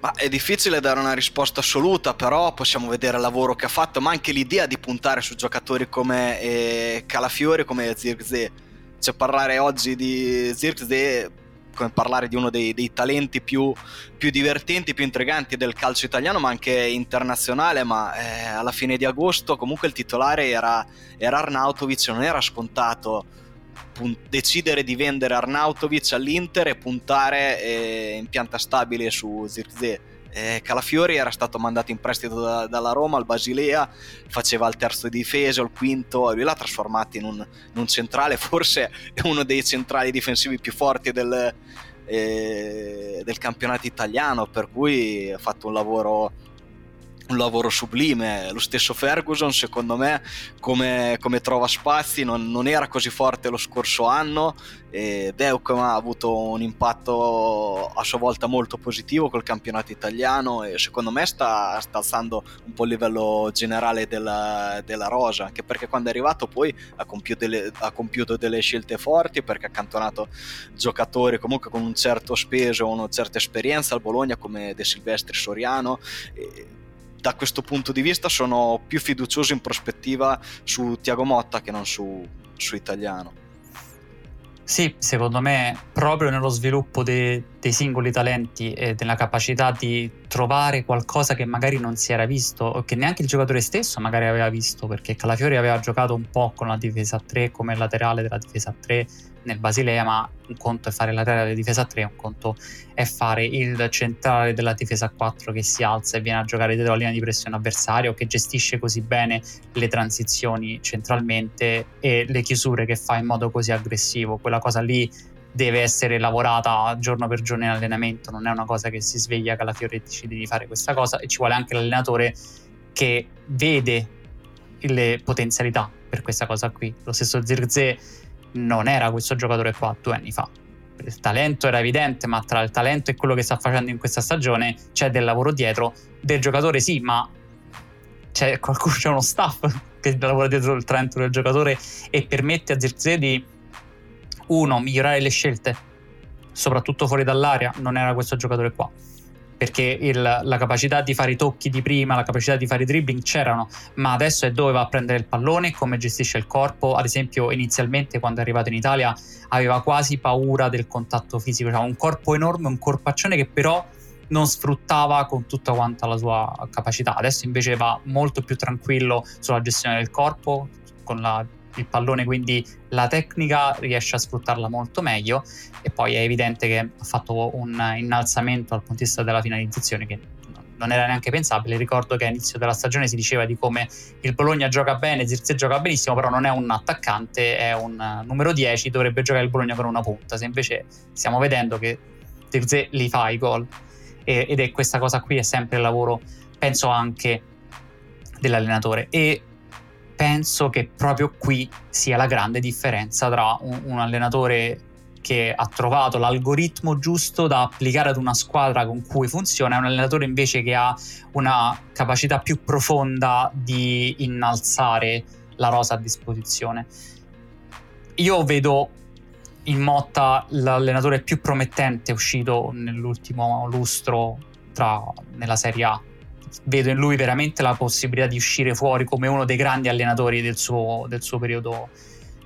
Ma è difficile dare una risposta assoluta, però possiamo vedere il lavoro che ha fatto, ma anche l'idea di puntare su giocatori come eh, Calafiori, come Zirkzee. Cioè parlare oggi di Zirkzee come parlare di uno dei, dei talenti più, più, divertenti, più intriganti del calcio italiano, ma anche internazionale. Ma eh, alla fine di agosto comunque il titolare era, era Arnautovic, non era scontato decidere di vendere Arnautovic all'Inter e puntare eh, in pianta stabile su Zirkzee. Eh, Calafiori era stato mandato in prestito da, dalla Roma al Basilea, faceva il terzo di difesa, il quinto, e lui l'ha trasformato in un, in un centrale, forse uno dei centrali difensivi più forti del, eh, del campionato italiano, per cui ha fatto un lavoro un lavoro sublime. Lo stesso Ferguson, secondo me, come, come trova spazi, non, non, era così forte lo scorso anno. E ha avuto un impatto a sua volta molto positivo col campionato italiano e secondo me sta, sta alzando un po' il livello generale della, della, rosa, anche perché quando è arrivato poi ha compiuto, delle, ha compiuto delle scelte forti perché ha accantonato giocatori comunque con un certo speso, una certa esperienza al Bologna come De Silvestri Soriano. E, da questo punto di vista sono più fiducioso in prospettiva su Tiago Motta che non su, su Italiano. Sì, secondo me proprio nello sviluppo de, dei singoli talenti e della capacità di trovare qualcosa che magari non si era visto o che neanche il giocatore stesso magari aveva visto perché Calafiori aveva giocato un po' con la difesa 3 come laterale della difesa 3 nel Basilea, ma un conto è fare il laterale della difesa 3, un conto è fare il centrale della difesa 4 che si alza e viene a giocare dietro la linea di pressione avversario, che gestisce così bene le transizioni centralmente e le chiusure che fa in modo così aggressivo. Quella cosa lì deve essere lavorata giorno per giorno in allenamento, non è una cosa che si sveglia che la Fiore decide di fare questa cosa e ci vuole anche l'allenatore che vede le potenzialità per questa cosa qui. Lo stesso Zirze non era questo giocatore qua due anni fa. Il talento era evidente, ma tra il talento e quello che sta facendo in questa stagione c'è del lavoro dietro. Del giocatore sì, ma c'è qualcuno, c'è uno staff che lavora dietro il talento del giocatore e permette a Zirze di uno, migliorare le scelte, soprattutto fuori dall'area, non era questo giocatore qua perché il, la capacità di fare i tocchi di prima, la capacità di fare i dribbling c'erano, ma adesso è dove va a prendere il pallone, come gestisce il corpo. Ad esempio, inizialmente quando è arrivato in Italia aveva quasi paura del contatto fisico, cioè un corpo enorme, un corpaccione che però non sfruttava con tutta quanta la sua capacità. Adesso invece va molto più tranquillo sulla gestione del corpo, con la il pallone, quindi la tecnica riesce a sfruttarla molto meglio e poi è evidente che ha fatto un innalzamento dal punto di vista della finalizzazione che non era neanche pensabile. Ricordo che all'inizio della stagione si diceva di come il Bologna gioca bene, Zirze gioca benissimo, però non è un attaccante, è un numero 10, dovrebbe giocare il Bologna con una punta. Se invece stiamo vedendo che Zirze li fa i gol ed è questa cosa qui è sempre il lavoro, penso anche dell'allenatore. E penso che proprio qui sia la grande differenza tra un, un allenatore che ha trovato l'algoritmo giusto da applicare ad una squadra con cui funziona, e un allenatore invece che ha una capacità più profonda di innalzare la rosa a disposizione. Io vedo in Motta l'allenatore più promettente uscito nell'ultimo lustro tra, nella Serie A vedo in lui veramente la possibilità di uscire fuori come uno dei grandi allenatori del suo, del suo periodo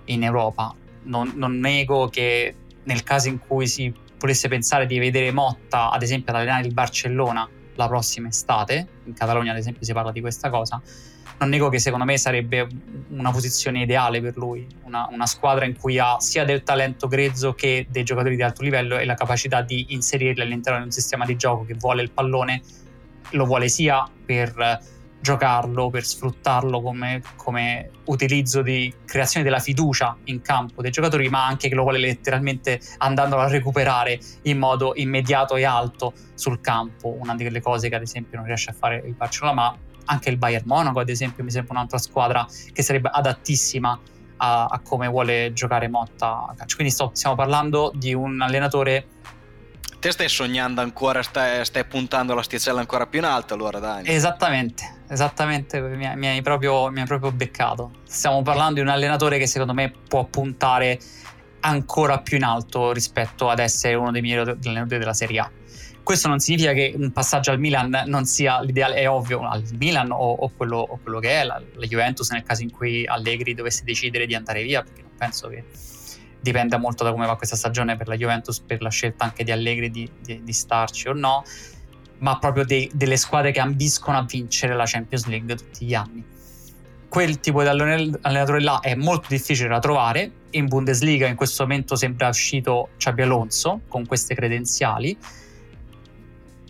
in Europa. Non, non, nego che nel caso in cui si volesse pensare di vedere Motta, ad esempio, ad allenare il Barcellona la prossima estate, in Catalogna ad esempio si parla di questa cosa, non nego che secondo me sarebbe una posizione ideale per lui, una, una, squadra in cui ha sia del talento grezzo che dei giocatori di alto livello e la capacità di inserirli all'interno di un sistema di gioco che vuole il pallone lo vuole sia per giocarlo, per sfruttarlo come, come, utilizzo di creazione della fiducia in campo dei giocatori, ma anche che lo vuole letteralmente andandolo a recuperare in modo immediato e alto sul campo, una delle cose che ad esempio non riesce a fare il Barcellona, ma anche il Bayern Monaco ad esempio mi sembra un'altra squadra che sarebbe adattissima a, a come vuole giocare Motta a calcio. Quindi sto, stiamo parlando di un allenatore Te stai sognando ancora, stai, stai, puntando l'asticella ancora più in alto allora Dani. Esattamente, esattamente, mi, mi, hai proprio, mi hai proprio beccato. Stiamo parlando di un allenatore che secondo me può puntare ancora più in alto rispetto ad essere uno dei migliori allenatori della Serie A. questo non significa che un passaggio al Milan non sia l'ideale, è ovvio, al Milan o, o, quello, o quello, che è la, la, Juventus nel caso in cui Allegri dovesse decidere di andare via, perché non penso che dipenda molto da come va questa stagione per la Juventus, per la scelta anche di Allegri di, di, di starci o no, ma proprio dei, delle squadre che ambiscono a vincere la Champions League tutti gli anni. Quel tipo di allenatore là è molto difficile da trovare. In Bundesliga in questo momento sembra uscito Xabi Alonso con queste credenziali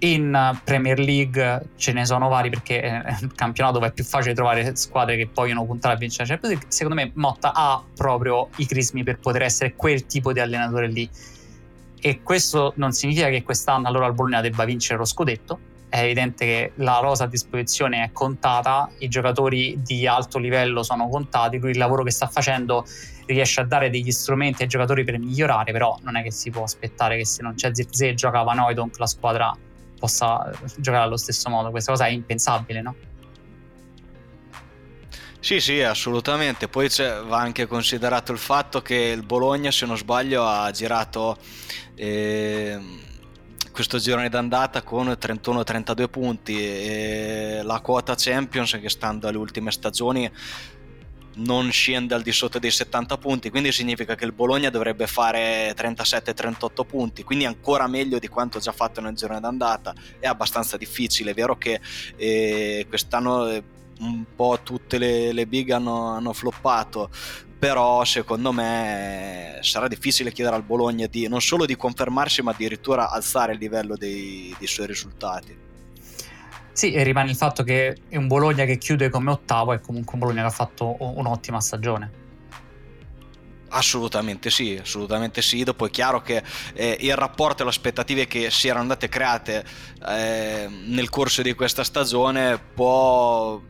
in Premier League ce ne sono vari perché è un campionato dove è più facile trovare squadre che vogliono puntare a vincere la Champions League. Secondo me Motta ha proprio i crismi per poter essere quel tipo di allenatore lì. E questo non significa che quest'anno allora il Bologna debba vincere lo scudetto. È evidente che la rosa a disposizione è contata, i giocatori di alto livello sono contati, lui il lavoro che sta facendo riesce a dare degli strumenti ai giocatori per migliorare, però non è che si può aspettare che se non c'è Zirze gioca Van Oydonk la squadra possa giocare allo stesso modo. Questa cosa è impensabile, no? Sì, sì, assolutamente. Poi va anche considerato il fatto che il Bologna, se non sbaglio, ha girato eh, questo girone d'andata con 31-32 punti e la quota Champions, che stando alle ultime stagioni, non scende al di sotto dei 70 punti, quindi significa che il Bologna dovrebbe fare 37-38 punti, quindi ancora meglio di quanto già fatto nel girone d'andata. È abbastanza difficile, è vero che eh, quest'anno eh, un po' tutte le, le big hanno, hanno floppato, però secondo me sarà difficile chiedere al Bologna di non solo di confermarsi ma addirittura alzare il livello dei, dei suoi risultati. Sì, e rimane il fatto che è un Bologna che chiude come ottavo è comunque un Bologna che ha fatto un'ottima stagione. Assolutamente sì, assolutamente sì. Dopo è chiaro che eh, il rapporto e le aspettative che si erano andate create eh, nel corso di questa stagione può,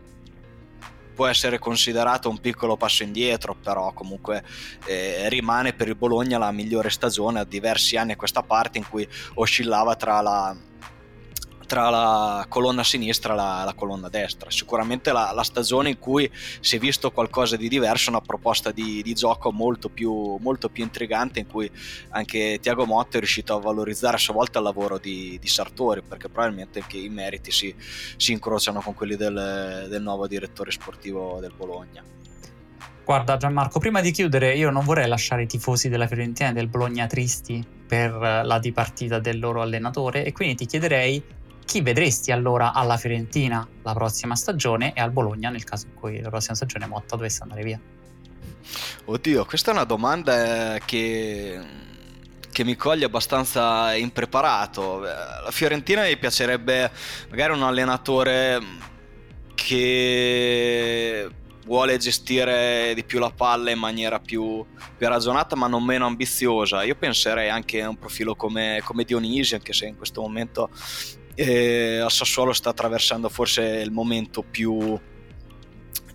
può, essere considerato un piccolo passo indietro, però comunque eh, rimane per il Bologna la migliore stagione a diversi anni a questa parte in cui oscillava tra la tra la colonna sinistra e la, la colonna destra. Sicuramente la, la, stagione in cui si è visto qualcosa di diverso, una proposta di, di gioco molto più, molto più, intrigante in cui anche Tiago Motta è riuscito a valorizzare a sua volta il lavoro di, di Sartori perché probabilmente anche i meriti si, si incrociano con quelli del, del nuovo direttore sportivo del Bologna. Guarda Gianmarco, prima di chiudere io non vorrei lasciare i tifosi della Fiorentina e del Bologna tristi per la dipartita del loro allenatore e quindi ti chiederei chi vedresti allora alla Fiorentina la prossima stagione e al Bologna nel caso in cui la prossima stagione Motta dovesse andare via? Oddio, questa è una domanda che, che mi coglie abbastanza impreparato. La Fiorentina mi piacerebbe magari un allenatore che vuole gestire di più la palla in maniera più, più ragionata ma non meno ambiziosa. Io penserei anche a un profilo come, come Dionisi, anche se in questo momento eh, a Sassuolo sta attraversando forse il momento più,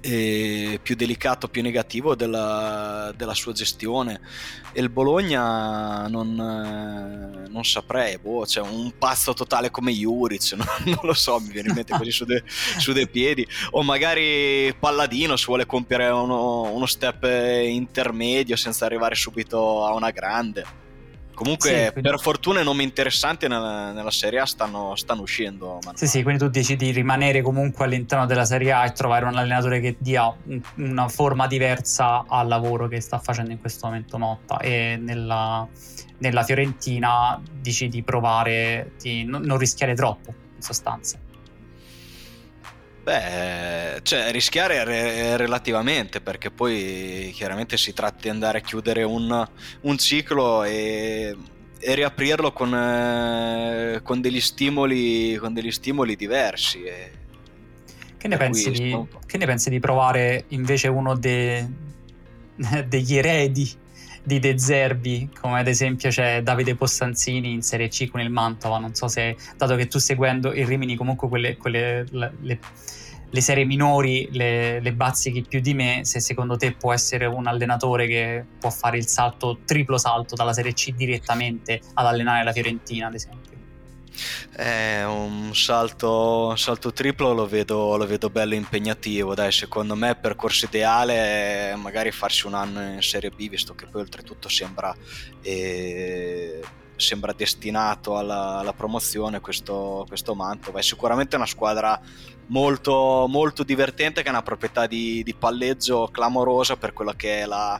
eh, più delicato, più negativo della, della, sua gestione. E il Bologna non, eh, non saprei, boh, cioè un pazzo totale come Juric, non, non lo so, mi viene in mente così su, de, su, dei piedi. O magari Palladino si vuole compiere uno, uno step intermedio senza arrivare subito a una grande Comunque, sì, quindi... per fortuna, i nomi interessanti nella, nella Serie A stanno, stanno uscendo. Man sì, sì, quindi tu dici di rimanere comunque all'interno della Serie A e trovare un allenatore che dia un, una forma diversa al lavoro che sta facendo in questo momento Motta. E nella, nella Fiorentina dici di provare, di non, non rischiare troppo, in sostanza. Beh, cioè rischiare re- relativamente perché poi chiaramente si tratta di andare a chiudere un, un ciclo e, e, riaprirlo con, eh, con, degli stimoli, con degli stimoli diversi. E, che, ne pensi di, che ne pensi di provare invece uno de, degli eredi di De Zerbi, come ad esempio c'è Davide Possanzini in Serie C con il Mantova. Non so se, dato che tu seguendo il Rimini, comunque quelle, quelle le, le, le, serie minori le, le bazzichi più di me, se secondo te può essere un allenatore che può fare il salto, triplo salto dalla Serie C direttamente ad allenare la Fiorentina, ad esempio. Eh, un salto, un salto triplo lo vedo, lo vedo, bello impegnativo. Dai, secondo me il percorso ideale è magari farsi un anno in Serie B, visto che poi oltretutto sembra eh, sembra destinato alla, alla promozione questo, questo Mantova. È sicuramente una squadra molto, molto divertente che ha una proprietà di, di palleggio clamorosa per quello che è la,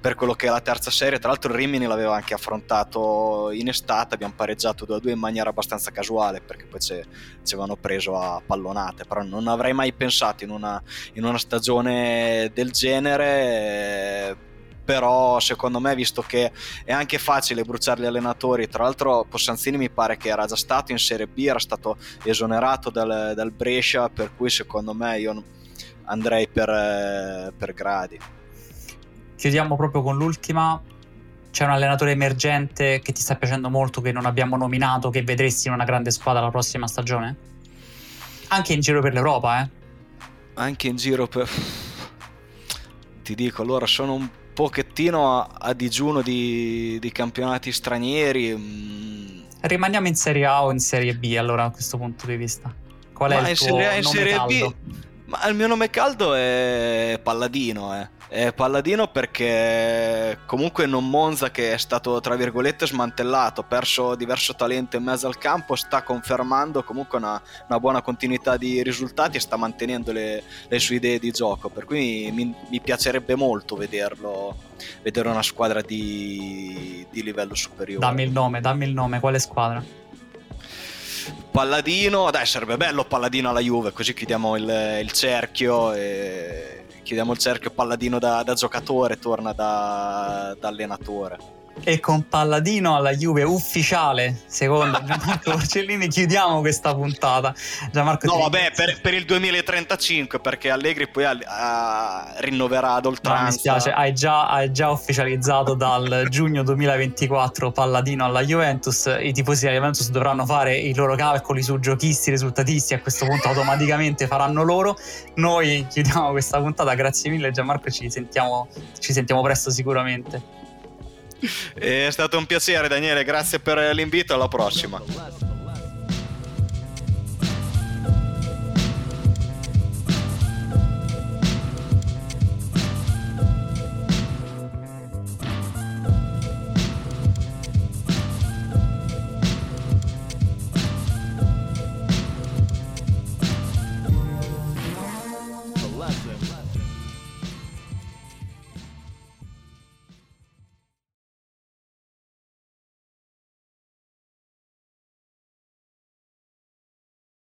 per quello che è la terza serie. Tra l'altro, Rimini l'aveva anche affrontato in estate. Abbiamo pareggiato 2-2 in maniera abbastanza casuale perché poi ci avevano preso a pallonate. Però non avrei mai pensato in una, in una stagione del genere però secondo me visto che è anche facile bruciare gli allenatori tra l'altro Possanzini mi pare che era già stato in Serie B era stato esonerato dal, dal Brescia per cui secondo me io andrei per, eh, per gradi chiudiamo proprio con l'ultima c'è un allenatore emergente che ti sta piacendo molto che non abbiamo nominato che vedresti in una grande squadra la prossima stagione? anche in giro per l'Europa eh? anche in giro per ti dico allora sono un pochettino a, a digiuno di, di, campionati stranieri. Mm. Rimaniamo in Serie A o in Serie B allora a questo punto di vista? Qual è Ma il tuo Serie A, in Serie caldo? B, ma il mio nome caldo è Palladino, eh. È Palladino perché comunque non Monza che è stato tra virgolette smantellato, perso diverso talento in mezzo al campo, sta confermando comunque una, una buona continuità di risultati e sta mantenendo le, le sue idee di gioco, per cui mi, mi piacerebbe molto vederlo, vedere una squadra di, di livello superiore. Dammi il nome, dammi il nome, quale squadra? Palladino, dai sarebbe bello Palladino alla Juve, così chiudiamo il, il cerchio e chiudiamo il cerchio Palladino da, da giocatore, torna da, da allenatore. E con Palladino alla Juve ufficiale, secondo Gianmarco Porcellini, chiudiamo questa puntata. Gianmarco no, vabbè, per, per, il 2035, perché Allegri poi ha, rinnoverà ad oltranza. No, mi spiace, hai già, hai già, ufficializzato dal giugno 2024 Palladino alla Juventus. I tifosi della Juventus dovranno fare i loro calcoli su giochisti, risultatisti. A questo punto automaticamente faranno loro. Noi chiudiamo questa puntata. Grazie mille, Gianmarco. Ci sentiamo, ci sentiamo presto sicuramente. È stato un piacere Daniele, grazie per l'invito, alla prossima.